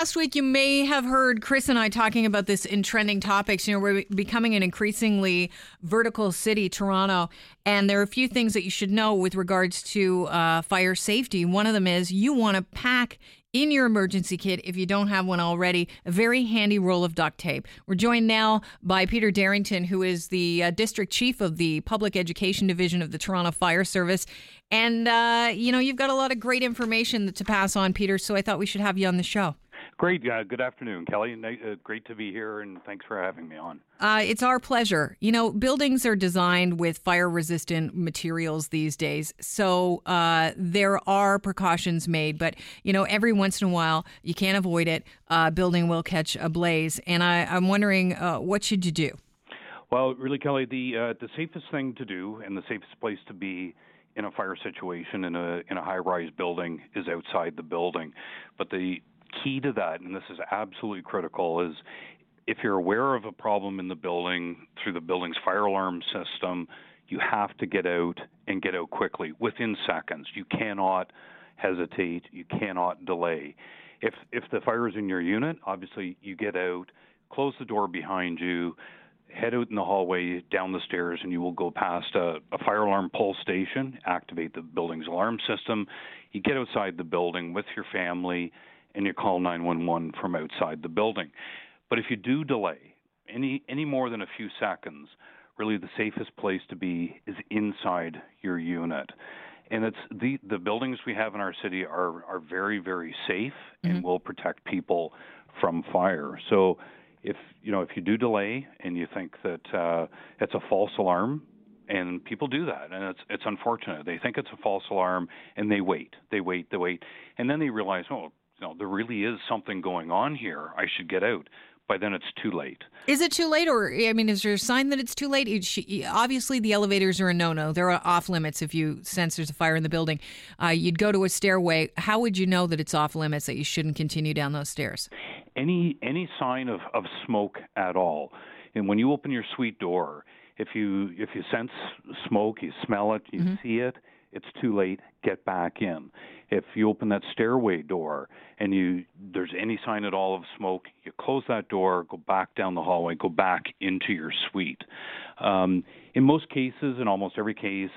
Last week, you may have heard Chris and I talking about this in trending topics. You know, we're becoming an increasingly vertical city, Toronto, and there are a few things that you should know with regards to uh, fire safety. One of them is you want to pack in your emergency kit, if you don't have one already, a very handy roll of duct tape. We're joined now by Peter Darrington, who is the uh, district chief of the Public Education Division of the Toronto Fire Service. And, uh, you know, you've got a lot of great information to pass on, Peter, so I thought we should have you on the show. Great. Uh, good afternoon, Kelly. Uh, great to be here, and thanks for having me on. Uh, it's our pleasure. You know, buildings are designed with fire resistant materials these days. So uh, there are precautions made, but, you know, every once in a while, you can't avoid it. A building will catch a blaze. And I, am wondering, uh, what should you do? Well, really, Kelly, the, uh, the safest thing to do and the safest place to be in a fire situation in a in a high rise building is outside the building. But the key to that, and this is absolutely critical, is if you're aware of a problem in the building through the building's fire alarm system, you have to get out and get out quickly within seconds. You cannot hesitate, you cannot delay. If if the fire is in your unit, obviously you get out, close the door behind you, head out in the hallway down the stairs and you will go past a, a, fire alarm pull station, activate the building's alarm system. You get outside the building with your family and you call 911 from outside the building. But if you do delay any any more than a few seconds, really the safest place to be is inside your unit. And it's the the buildings we have in our city are are very very safe mm-hmm. and will protect people from fire. So if you know if you do delay and you think that uh, it's a false alarm, and people do that and it's it's unfortunate they think it's a false alarm and they wait they wait they wait and then they realize oh you know, there really is something going on here. I should get out. By then, it's too late. Is it too late, or I mean, is there a sign that it's too late? obviously, the elevators are a no-no. They're off limits if you sense there's a fire in the building. Uh, you'd go to a stairway. How would you know that it's off limits that you shouldn't continue down those stairs? Any any sign of, of smoke at all, and when you open your suite door, if you if you sense smoke, you smell it, you mm-hmm. see it, it's too late. Get back in. If you open that stairway door and you there's any sign at all of smoke, you close that door, go back down the hallway, go back into your suite. Um, in most cases, in almost every case,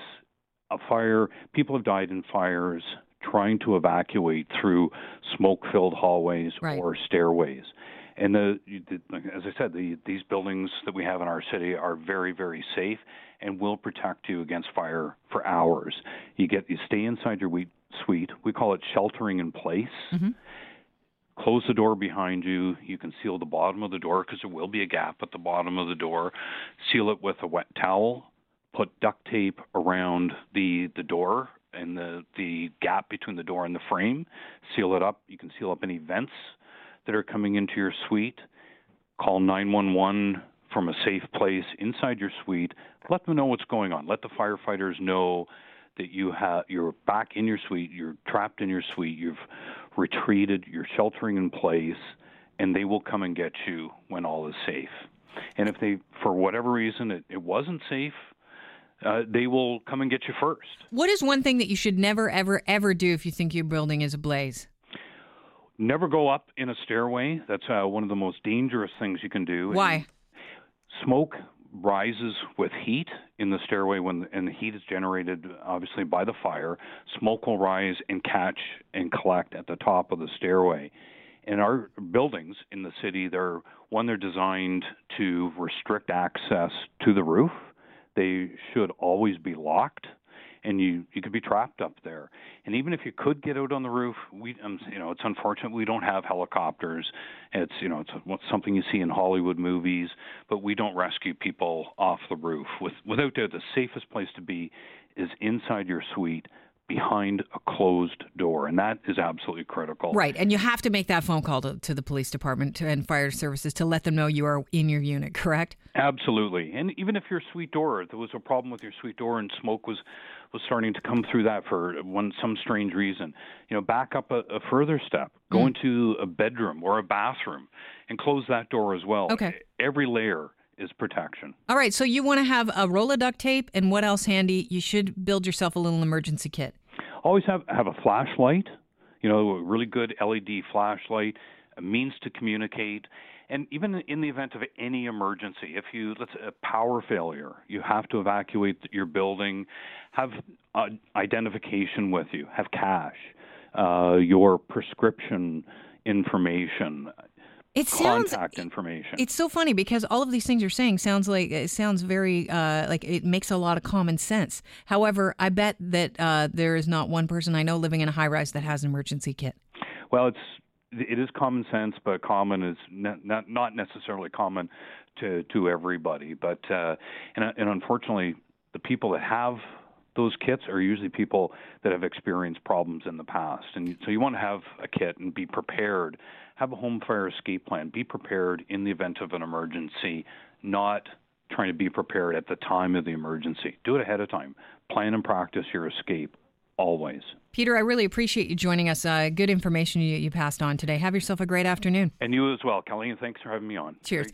a fire people have died in fires trying to evacuate through smoke-filled hallways right. or stairways. And the, as I said, the, these buildings that we have in our city are very, very safe and will protect you against fire for hours. You get you stay inside your suite. We call it sheltering in place. Mm-hmm. Close the door behind you. You can seal the bottom of the door because there will be a gap at the bottom of the door. Seal it with a wet towel. Put duct tape around the the door and the the gap between the door and the frame. Seal it up. You can seal up any vents that are coming into your suite. Call 911 from a safe place inside your suite. Let them know what's going on. Let the firefighters know that you have you're back in your suite, you're trapped in your suite, you've retreated, you're sheltering in place, and they will come and get you when all is safe. And if they, for whatever reason, it, it wasn't safe, uh, they will come and get you first. What is one thing that you should never, ever, ever do if you think your building is ablaze? Never go up in a stairway. That's uh, one of the most dangerous things you can do. Why? And smoke rises with heat in the stairway when and the heat is generated obviously by the fire smoke will rise and catch and collect at the top of the stairway in our buildings in the city they're one they're designed to restrict access to the roof they should always be locked and you you could be trapped up there. And even if you could get out on the roof, we um, you know it's unfortunate we don't have helicopters. It's you know it's something you see in Hollywood movies, but we don't rescue people off the roof. With without doubt, the safest place to be is inside your suite behind a closed door, and that is absolutely critical. Right, and you have to make that phone call to, to the police department and fire services to let them know you are in your unit. Correct? Absolutely, and even if your suite door, there was a problem with your suite door and smoke was was starting to come through that for one some strange reason. You know, back up a, a further step, go mm. into a bedroom or a bathroom, and close that door as well. Okay. Every layer is protection. All right, so you want to have a roll of duct tape, and what else handy? You should build yourself a little emergency kit. Always have have a flashlight. You know, a really good LED flashlight. a means to communicate, and even in the event of any emergency, if you let's a power failure, you have to evacuate your building, have uh, identification with you, have cash, uh, your prescription information. It sounds contact information. It's so funny because all of these things you're saying sounds like it sounds very uh, like it makes a lot of common sense. However, I bet that uh, there is not one person I know living in a high rise that has an emergency kit. Well, it's it is common sense, but common is not not, not necessarily common to to everybody. But uh, and and unfortunately, the people that have those kits are usually people that have experienced problems in the past. And so you want to have a kit and be prepared. Have a home fire escape plan. Be prepared in the event of an emergency, not trying to be prepared at the time of the emergency. Do it ahead of time. Plan and practice your escape always. Peter, I really appreciate you joining us. Uh, good information you, you passed on today. Have yourself a great afternoon. And you as well, Kelly, and thanks for having me on. Cheers.